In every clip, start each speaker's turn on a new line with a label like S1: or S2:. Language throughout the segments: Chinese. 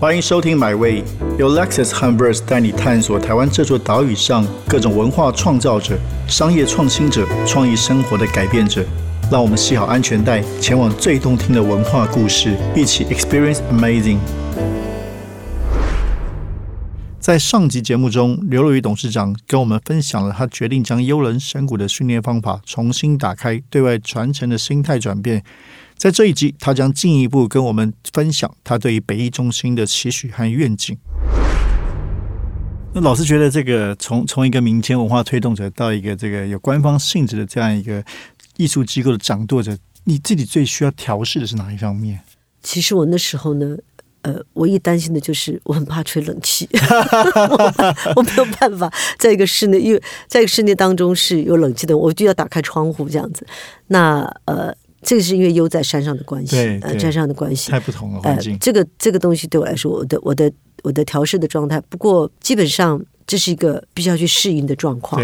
S1: 欢迎收听《My Way》，由 Lexus 和 Verse 带你探索台湾这座岛屿上各种文化创造者、商业创新者、创意生活的改变者。让我们系好安全带，前往最动听的文化故事，一起 Experience Amazing。在上集节目中，刘若愚董事长跟我们分享了他决定将幽人神谷的训练方法重新打开，对外传承的心态转变。在这一集，他将进一步跟我们分享他对于北艺中心的期许和愿景。那老师觉得，这个从从一个民间文化推动者到一个这个有官方性质的这样一个艺术机构的掌舵者，你自己最需要调试的是哪一方面？
S2: 其实我那时候呢。呃，唯一担心的就是我很怕吹冷气，我 我没有办法在一个室内，因为在一个室内当中是有冷气的，我就要打开窗户这样子。那呃，这个是因为悠在山上的关系，呃，山上的关系
S1: 太不同了环境。
S2: 这个这个东西对我来说，我的我的我的调试的状态，不过基本上这是一个必须要去适应的状况。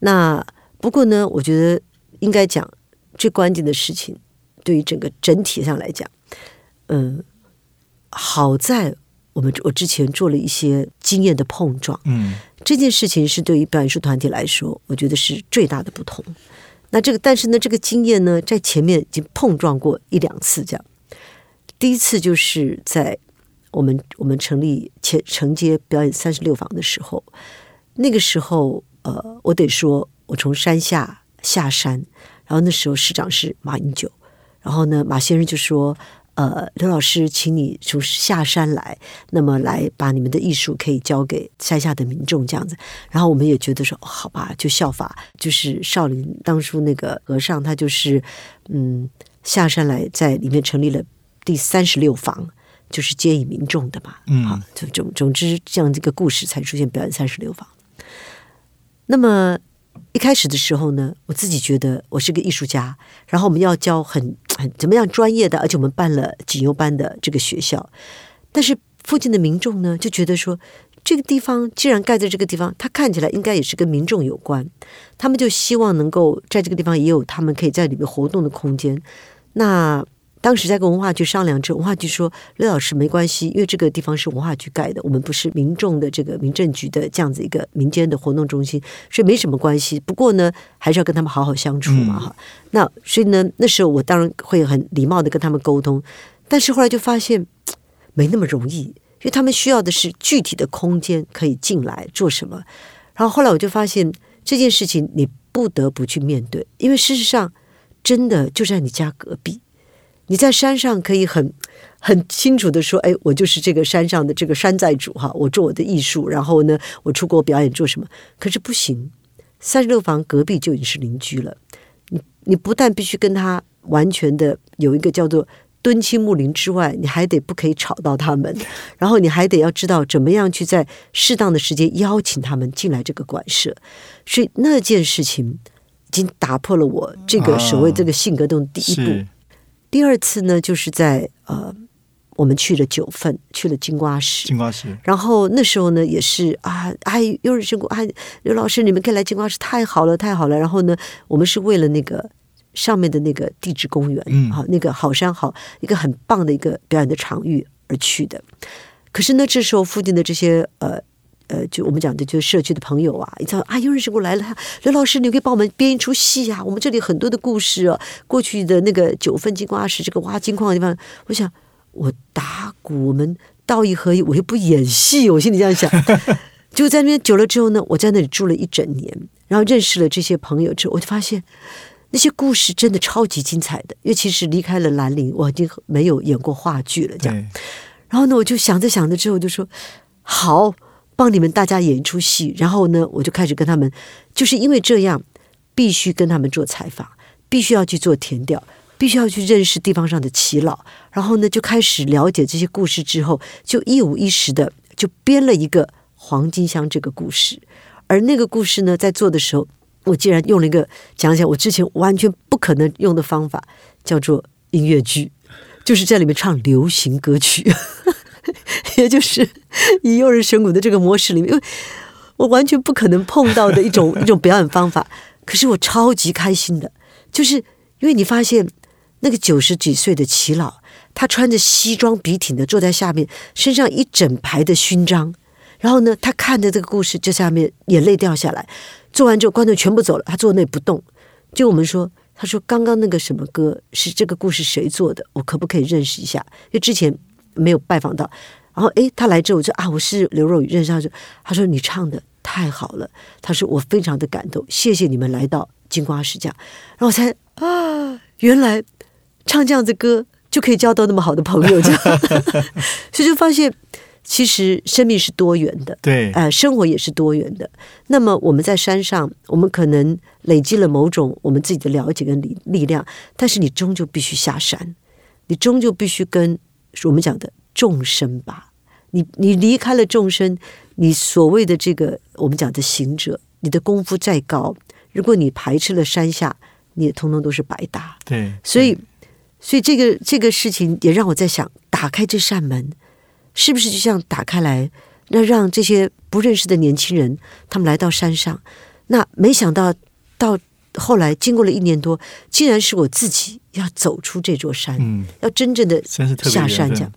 S2: 那不过呢，我觉得应该讲最关键的事情，对于整个整体上来讲，嗯。好在我们我之前做了一些经验的碰撞，
S1: 嗯，
S2: 这件事情是对于表演术团体来说，我觉得是最大的不同。那这个，但是呢，这个经验呢，在前面已经碰撞过一两次，这样。第一次就是在我们我们成立前承接表演三十六房的时候，那个时候，呃，我得说，我从山下下山，然后那时候市长是马英九，然后呢，马先生就说。呃，刘老师，请你从下山来，那么来把你们的艺术可以交给山下的民众这样子。然后我们也觉得说，好吧，就效法，就是少林当初那个和尚，他就是嗯下山来，在里面成立了第三十六房，就是接引民众的嘛。
S1: 嗯，好，
S2: 就总总之这样这个故事才出现表演三十六房。那么。一开始的时候呢，我自己觉得我是个艺术家，然后我们要教很很怎么样专业的，而且我们办了锦优班的这个学校。但是附近的民众呢，就觉得说，这个地方既然盖在这个地方，它看起来应该也是跟民众有关，他们就希望能够在这个地方也有他们可以在里面活动的空间。那当时在跟文化局商量之后，文化局说：“刘老师没关系，因为这个地方是文化局盖的，我们不是民众的这个民政局的这样子一个民间的活动中心，所以没什么关系。不过呢，还是要跟他们好好相处嘛，哈。那所以呢，那时候我当然会很礼貌的跟他们沟通，但是后来就发现没那么容易，因为他们需要的是具体的空间可以进来做什么。然后后来我就发现这件事情你不得不去面对，因为事实上真的就在你家隔壁。”你在山上可以很很清楚的说，哎，我就是这个山上的这个山寨主哈，我做我的艺术，然后呢，我出国表演做什么？可是不行，三十六房隔壁就已经是邻居了。你你不但必须跟他完全的有一个叫做敦亲睦邻之外，你还得不可以吵到他们，然后你还得要知道怎么样去在适当的时间邀请他们进来这个馆舍。所以那件事情已经打破了我这个所谓这个性格的第一步。第二次呢，就是在呃，我们去了九份，去了金瓜石。
S1: 金瓜石。
S2: 然后那时候呢，也是啊，哎，有人说过，哎，刘老师，你们可以来金瓜石，太好了，太好了。然后呢，我们是为了那个上面的那个地质公园，
S1: 嗯，
S2: 好，那个好山好，一个很棒的一个表演的场域而去的。可是呢，这时候附近的这些呃。呃，就我们讲的，就是社区的朋友啊，你知道啊，有认识过来了，刘老师，你可以帮我们编一出戏啊。我们这里很多的故事啊，过去的那个九份金瓜石，这个挖金矿的地方，我想我打鼓，我们道义合一，我又不演戏，我心里这样想。就在那边久了之后呢，我在那里住了一整年，然后认识了这些朋友之后，我就发现那些故事真的超级精彩的。因为其是离开了兰陵，我已经没有演过话剧了，这样。然后呢，我就想着想着之后，就说好。帮你们大家演一出戏，然后呢，我就开始跟他们，就是因为这样，必须跟他们做采访，必须要去做填调，必须要去认识地方上的耆老，然后呢，就开始了解这些故事之后，就一五一十的就编了一个黄金乡这个故事。而那个故事呢，在做的时候，我竟然用了一个讲讲我之前完全不可能用的方法，叫做音乐剧，就是在里面唱流行歌曲。也就是 以诱人神鼓的这个模式里面，因为我完全不可能碰到的一种 一种表演方法，可是我超级开心的，就是因为你发现那个九十几岁的齐老，他穿着西装笔挺的坐在下面，身上一整排的勋章。然后呢，他看着这个故事，这下面眼泪掉下来。做完之后，观众全部走了，他坐那不动。就我们说，他说刚刚那个什么歌是这个故事谁做的？我可不可以认识一下？因为之前没有拜访到。然后诶，他来之后我就啊，我是刘若雨，认识他说，他说你唱的太好了，他说我非常的感动，谢谢你们来到金瓜石家。然后我才啊，原来唱这样子歌就可以交到那么好的朋友，这样，所以就发现。其实生命是多元的，
S1: 对，
S2: 呃，生活也是多元的。那么我们在山上，我们可能累积了某种我们自己的了解跟力力量，但是你终究必须下山，你终究必须跟我们讲的众生吧。你你离开了众生，你所谓的这个我们讲的行者，你的功夫再高，如果你排斥了山下，你也通通都是白搭。
S1: 对，
S2: 所以，所以这个这个事情也让我在想，打开这扇门。是不是就像打开来，那让这些不认识的年轻人他们来到山上？那没想到到后来，经过了一年多，竟然是我自己要走出这座山，
S1: 嗯，
S2: 要真正的下山，
S1: 讲
S2: 这样，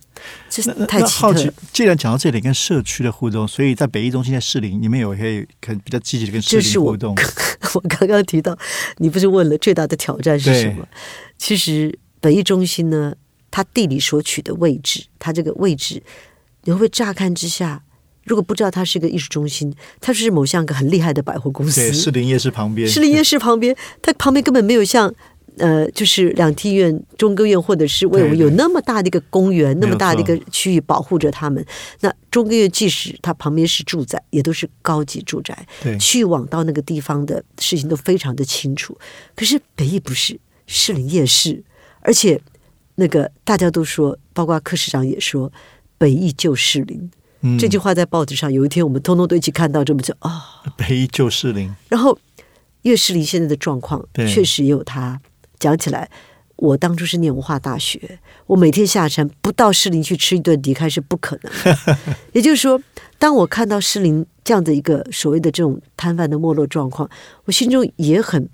S2: 这是太奇特了。，
S1: 既然讲到这里，跟社区的互动，所以在北艺中心在士林，你们有可以可比较积极的跟士
S2: 这是我
S1: 林互动，
S2: 我刚刚提到，你不是问了最大的挑战是什么？其实北艺中心呢，它地理所取的位置，它这个位置，你会不会乍看之下，如果不知道它是一个艺术中心，它是某像个很厉害的百货公司，
S1: 对，士林夜市旁边，
S2: 士林夜市旁边，它旁边根本没有像呃，就是两厅院、中歌院或者是魏武
S1: 对对
S2: 有那么大的一个公园，那么大的一个区域保护着他们。那中歌院即使它旁边是住宅，也都是高级住宅，
S1: 对
S2: 去往到那个地方的事情都非常的清楚。可是北艺不是士林夜市，而且那个大家都说，包括柯市长也说，北艺就士林。
S1: 嗯
S2: 这句话在报纸上，有一天我们通通都一起看到，这么就啊。
S1: 北艺旧士林，
S2: 然后岳士林现在的状况确实也有他。讲起来，我当初是念文化大学，我每天下山不到士林去吃一顿离开是不可能的。也就是说，当我看到士林这样的一个所谓的这种摊贩的没落状况，我心中也很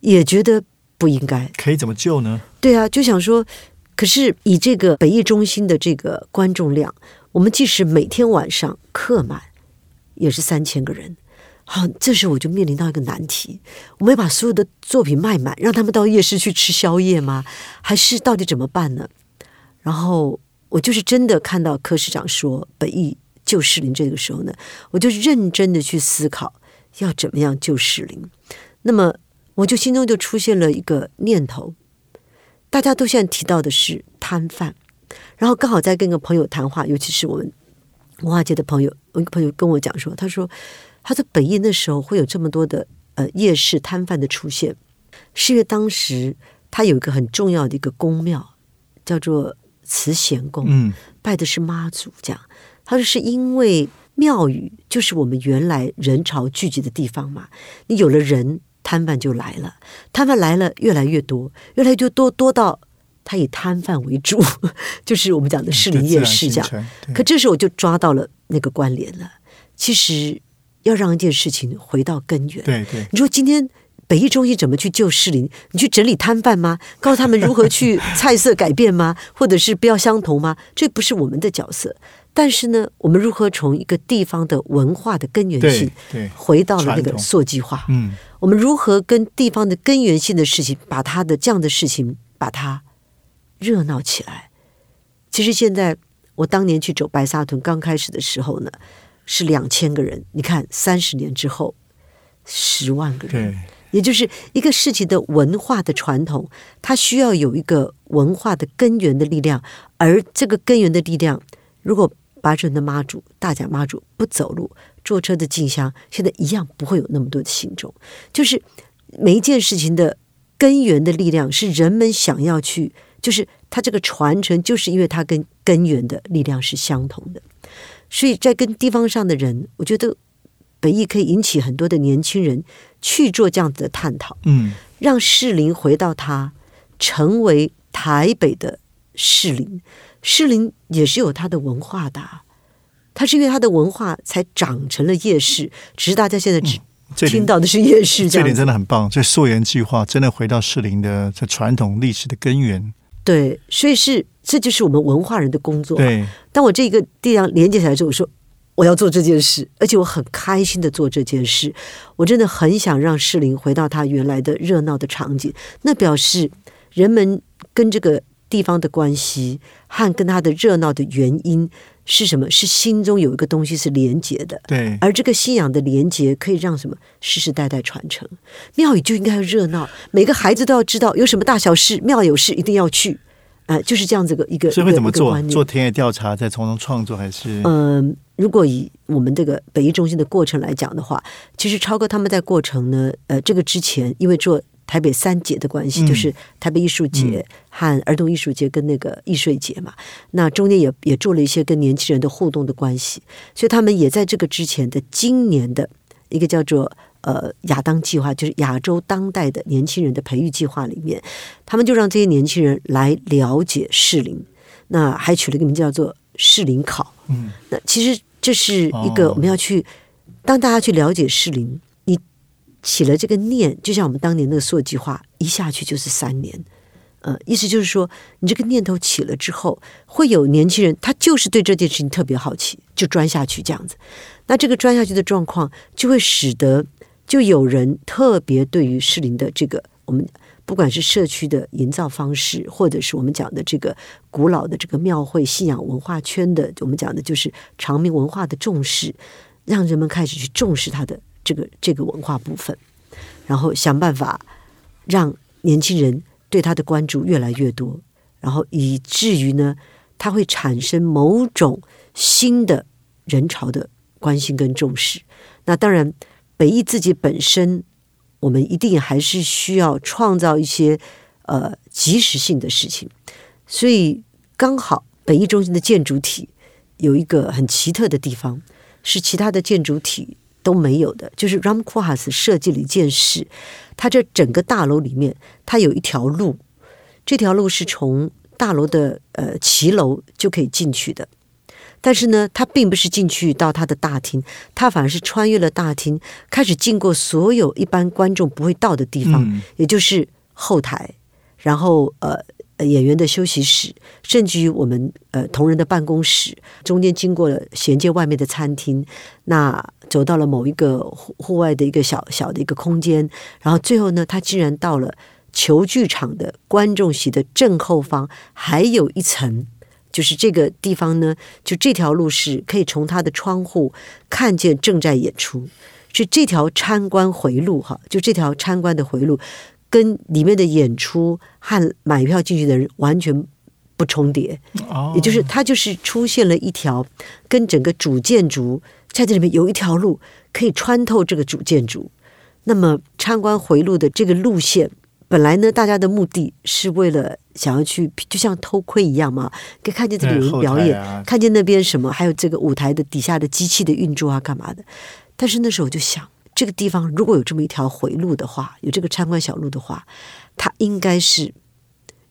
S2: 也觉得不应该。
S1: 可以怎么救呢？
S2: 对啊，就想说，可是以这个北艺中心的这个观众量，我们即使每天晚上客满，也是三千个人。好，这时我就面临到一个难题：我们要把所有的作品卖满，让他们到夜市去吃宵夜吗？还是到底怎么办呢？然后我就是真的看到柯市长说本意救士林这个时候呢，我就认真的去思考要怎么样救士林。那么我就心中就出现了一个念头，大家都现在提到的是摊贩，然后刚好在跟个朋友谈话，尤其是我们文化界的朋友，我一个朋友跟我讲说，他说他在北艺那时候会有这么多的呃夜市摊贩的出现，是因为当时他有一个很重要的一个宫庙，叫做慈贤宫，
S1: 嗯，
S2: 拜的是妈祖，这样。他说是因为庙宇就是我们原来人潮聚集的地方嘛，你有了人，摊贩就来了，摊贩来了越来越多，越来越多多到他以摊贩为主，就是我们讲的士林夜市这样。
S1: 样。对
S2: 可这时候我就抓到了那个关联了。其实要让一件事情回到根源，
S1: 对对，
S2: 你说今天北艺中心怎么去救士林？你去整理摊贩吗？告诉他们如何去 菜色改变吗？或者是不要相同吗？这不是我们的角色。但是呢，我们如何从一个地方的文化的根源性回到了那个溯计划？
S1: 嗯，
S2: 我们如何跟地方的根源性的事情，把它的这样的事情把它热闹起来？其实现在我当年去走白沙屯刚开始的时候呢，是两千个人。你看，三十年之后，十万个人。
S1: 对，
S2: 也就是一个事情的文化的传统，它需要有一个文化的根源的力量，而这个根源的力量，如果八准的妈祖、大甲妈祖不走路，坐车的进香，现在一样不会有那么多的信众。就是每一件事情的根源的力量，是人们想要去，就是它这个传承，就是因为它跟根源的力量是相同的。所以在跟地方上的人，我觉得北艺可以引起很多的年轻人去做这样子的探讨，
S1: 嗯，
S2: 让士林回到它成为台北的士林。士林也是有它的文化的啊、它是因为它的文化才长成了夜市，只是大家现在只
S1: 这
S2: 听到的是夜市这
S1: 这点。真的很棒。这溯源计划真的回到士林的这传统历史的根源。
S2: 对，所以是这就是我们文化人的工作。
S1: 对，
S2: 当我这个力量连接起来之后，我说我要做这件事，而且我很开心的做这件事。我真的很想让士林回到他原来的热闹的场景，那表示人们跟这个地方的关系和跟他的热闹的原因是什么？是心中有一个东西是连结的。
S1: 对，
S2: 而这个信仰的连结可以让什么世世代代传承？庙宇就应该要热闹，每个孩子都要知道有什么大小事，庙有事一定要去。呃，就是这样子个一个
S1: 所以会怎么做？做田野调查，再从中创作，还是
S2: 嗯，如果以我们这个北艺中心的过程来讲的话，其实超哥他们在过程呢，呃，这个之前因为做台北三节的关系，
S1: 嗯
S2: 就是台北艺术节和儿童艺术节跟那个艺术节嘛，那中间也也做了一些跟年轻人的互动的关系，所以他们也在这个之前的今年的一个叫做。呃，亚当计划就是亚洲当代的年轻人的培育计划里面，他们就让这些年轻人来了解适龄，那还取了一个名字叫做适龄考。
S1: 嗯，
S2: 那其实这是一个
S1: 哦
S2: 我们要去，当大家去了解适龄，你起了这个念，就像我们当年那个塑计划，一下去就是三年。呃，意思就是说，你这个念头起了之后，会有年轻人，他就是对这件事情特别好奇，就钻下去这样子。那这个钻下去的状况，就会使得就有人特别对于适龄的这个我们不管是社区的营造方式，或者是我们讲的这个古老的这个庙会信仰文化圈的，我们讲的就是长明文化的重视，让人们开始去重视它的这个这个文化部分，然后想办法让年轻人对它的关注越来越多，然后以至于呢，它会产生某种新的人潮的关心跟重视。那当然，北艺自己本身，我们一定还是需要创造一些呃及时性的事情，所以刚好北艺中心的建筑体有一个很奇特的地方，是其他的建筑体都没有的，就是 Ram Koolhaas 设计了一件事，它这整个大楼里面，它有一条路，这条路是从大楼的呃骑楼就可以进去的。但是呢，它并不是进去到他的大厅，它反而是穿越了大厅，开始经过所有一般观众不会到的地方，
S1: 嗯
S2: 也就是后台，然后呃演员的休息室，甚至于我们呃同仁的办公室，中间经过了衔接外面的餐厅，那走到了某一个户户外的一个小小的一个空间，然后最后呢，他竟然到了球剧场的观众席的正后方，还有一层。就是这个地方呢，就这条路是可以从他的窗户看见正在演出，是这条参观回路哈，就这条参观的回路跟里面的演出和买票进去的人完全不重叠，
S1: 哦
S2: 也就是它就是出现了一条跟整个主建筑在这里面有一条路可以穿透这个主建筑。那么参观回路的这个路线，本来呢，大家的目的是为了想要去，就像偷窥一样嘛，可以看见这里有人表演，
S1: 啊
S2: 看见那边什么，还有这个舞台的底下的机器的运作啊，干嘛的。但是那时候我就想，这个地方如果有这么一条回路的话，有这个参观小路的话，它应该是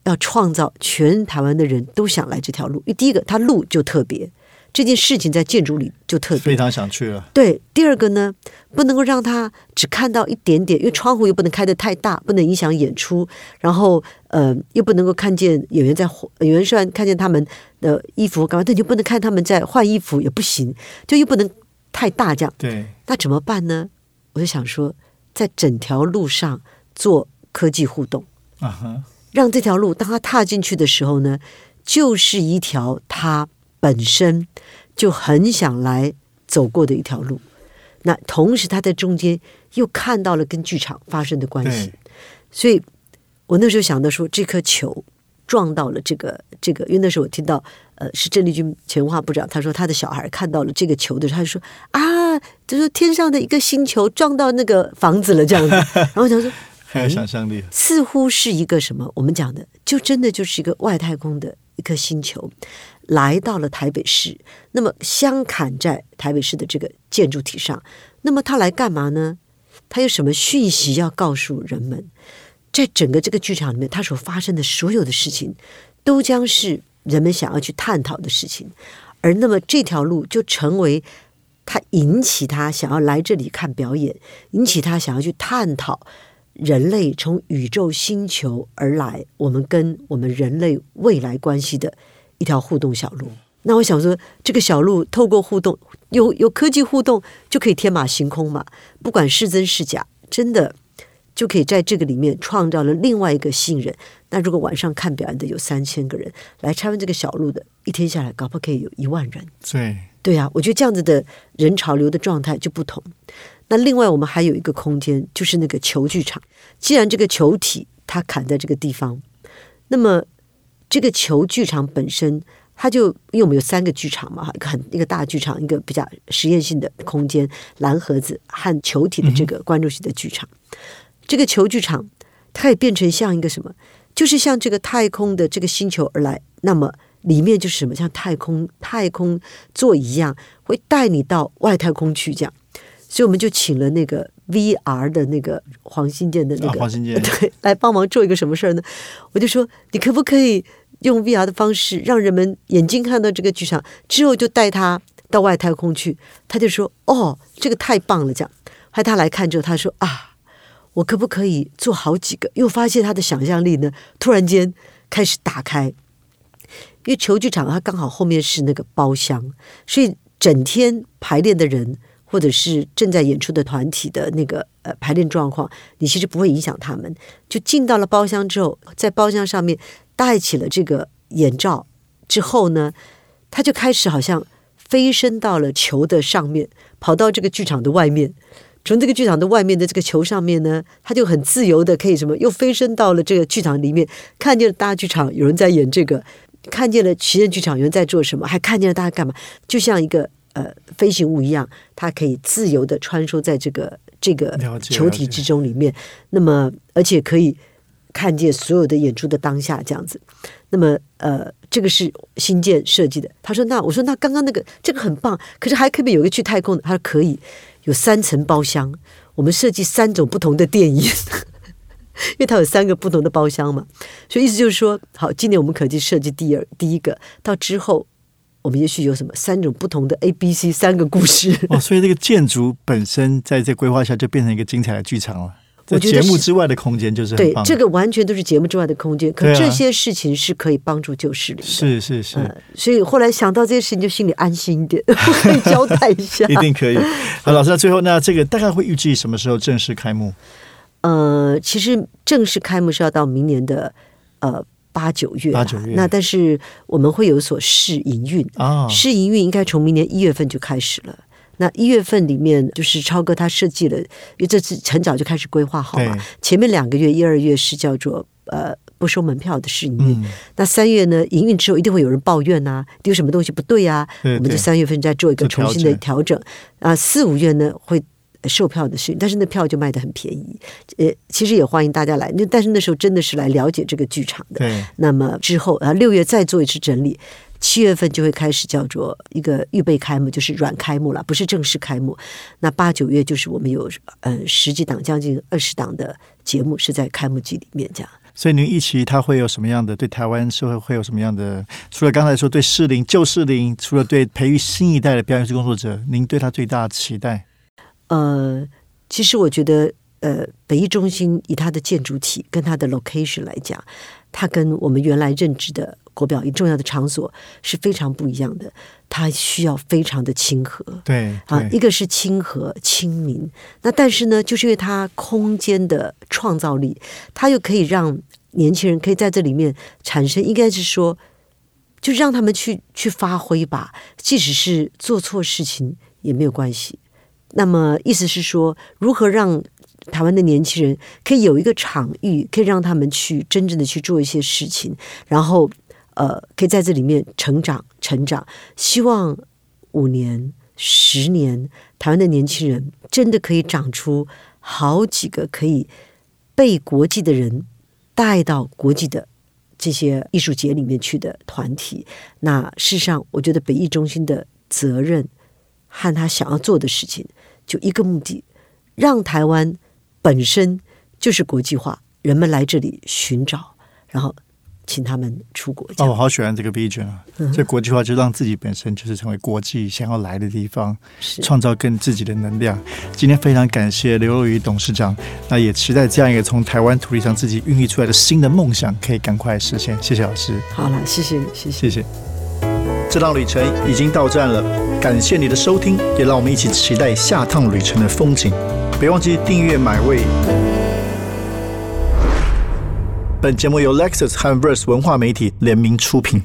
S2: 要创造全台湾的人都想来这条路。因为第一个，它路就特别，这件事情在建筑里就特别
S1: 非。常想去了。
S2: 对，第二个呢，不能够让他只看到一点点，因为窗户又不能开得太大，不能影响演出。然后，呃，又不能够看见演员在演员虽然看见他们的衣服干嘛，但你就不能看他们在换衣服，也不行，就又不能太大这样。
S1: 对，
S2: 那怎么办呢？我就想说，在整条路上做科技互动。让这条路当他踏进去的时候呢，就是一条他本身就很想来走过的一条路。那同时他在中间又看到了跟剧场发生的关系，所以我那时候想到说，这颗球撞到了这个这个，因为那时候我听到呃是郑丽君前文化部长他说他的小孩看到了这个球的时候，他就说啊，就说天上的一个星球撞到那个房子了这样子，然后他说。
S1: 很有想象力。
S2: 似乎是一个什么？我们讲的，就真的就是一个外太空的一颗星球，来到了台北市。那么相砍在台北市的这个建筑体上，那么他来干嘛呢？他有什么讯息要告诉人们？在整个这个剧场里面，它所发生的所有的事情，都将是人们想要去探讨的事情。而那么这条路就成为他引起他想要来这里看表演，引起他想要去探讨人类从宇宙星球而来，我们跟我们人类未来关系的一条互动小路。那我想说，这个小路透过互动，有有科技互动，就可以天马行空嘛。不管是真是假，真的就可以在这个里面创造了另外一个信任。那如果晚上看表演的有三千个人来参观这个小路的，一天下来，搞不好可以有一万人。
S1: 对
S2: 对呀、我觉得这样子的人潮流的状态就不同。那另外，我们还有一个空间，就是那个球剧场。既然这个球体它砍在这个地方，那么这个球剧场本身，它就因为我们有三个剧场嘛，哈，一个很一个大剧场，一个比较实验性的空间，蓝盒子和球体的这个观众席的剧场。这个球剧场，它也变成像一个什么？就是像这个太空的这个星球而来，那么里面就是什么？像太空太空座一样，会带你到外太空去这样。所以我们就请了那个 VR 的那个黄新建的那个、
S1: 啊黄新建
S2: 对来帮忙做一个什么事儿呢？我就说你可不可以用 VR 的方式让人们眼睛看到这个剧场之后，就带他到外太空去？他就说哦，这个太棒了，这样。后来他来看之后，他说啊，我可不可以做好几个？又发现他的想象力呢，突然间开始打开。因为球剧场它刚好后面是那个包厢，所以整天排练的人或者是正在演出的团体的那个呃排练状况，你其实不会影响他们。就进到了包厢之后，在包厢上面戴起了这个眼罩之后呢，他就开始好像飞升到了球的上面，跑到这个剧场的外面。从这个剧场的外面的这个球上面呢，他就很自由的可以什么，又飞升到了这个剧场里面，看见了大剧场有人在演这个，看见了实验剧场有人在做什么，还看见了大家干嘛，就像一个呃飞行物一样，它可以自由的穿梭在这个这个球体之中里面，那么而且可以看见所有的演出的当下这样子。那么呃，这个是新建设计的。他说：“那我说那刚刚那个这个很棒，可是还可不可以有一个去太空的？”他说：“可以，有三层包厢，我们设计三种不同的电影。”因为它有三个不同的包厢嘛，所以意思就是说，好，今年我们可以设计第二第一个，到之后我们也许有什么三种不同的 A、B、C 三个故事。
S1: 哦，所以这个建筑本身在这规划下就变成一个精彩的剧场了。在
S2: 我觉得
S1: 节目之外的空间就是
S2: 对，，这个完全都是节目之外的空间，可这些事情是可以帮助救视力的。
S1: 是是是，
S2: 呃，所以后来想到这些事情，就心里安心一点，我可以交代一下。
S1: 一定可以。好，老师，那最后那这个大概会预计什么时候正式开幕？
S2: 呃，其实正式开幕是要到明年的呃八九月啦，
S1: 八九月
S2: 那但是我们会有所试营运，
S1: 啊，
S2: 试营运应该从明年一月份就开始了。那一月份里面，就是超哥他设计了，因为这次很早就开始规划好
S1: 了。
S2: 前面两个月一二月是叫做呃不收门票的试营运，
S1: 嗯，
S2: 那三月呢营运之后一定会有人抱怨呐、一定有什么东西不对啊，
S1: 对对
S2: 我们就三月份再做一个重新的调整啊。四五月呢会售票的事情，但是那票就卖的很便宜。呃，其实也欢迎大家来，那但是那时候真的是来了解这个剧场的。那么之后啊，六月再做一次整理，七月份就会开始叫做一个预备开幕，就是软开幕了，不是正式开幕。那八九月就是我们有呃十几档，将近二十档的节目是在开幕季里面这样。
S1: 所以您预期它会有什么样的对台湾社会会有什么样的？除了刚才说对适龄、旧适龄，除了对培育新一代的表演艺术工作者，您对他最大的期待？
S2: 呃，其实我觉得，呃，北艺中心以它的建筑体跟它的 location 来讲，它跟我们原来认知的国表一重要的场所是非常不一样的。它需要非常的亲和。
S1: 对
S2: 啊，一
S1: 对，
S2: 个是亲和亲民，那但是呢，就是因为它空间的创造力，它又可以让年轻人可以在这里面产生，应该是说，就让他们去去发挥吧，即使是做错事情也没有关系。那么意思是说，如何让台湾的年轻人可以有一个场域，可以让他们去真正的去做一些事情，然后呃，可以在这里面成长成长。希望五年、十年，台湾的年轻人真的可以长出好几个可以被国际的人带到国际的这些艺术节里面去的团体。那事实上，我觉得北艺中心的责任和他想要做的事情，就一个目的，让台湾本身就是国际化，人们来这里寻找，然后请他们出国。
S1: 哦，我好喜欢这个 vision 啊！这国际化就让自己本身就是成为国际想要来的地方，创造更自己的能量。今天非常感谢刘若愚董事长，那也期待这样一个从台湾土地上自己孕育出来的新的梦想可以赶快实现。谢谢老师，
S2: 好了，谢谢你，谢谢。
S1: 谢谢。这趟旅程已经到站了，感谢你的收听，也让我们一起期待下趟旅程的风景。别忘记订阅买位。本节目由 Lexus 和 Verse 文化媒体联名出品。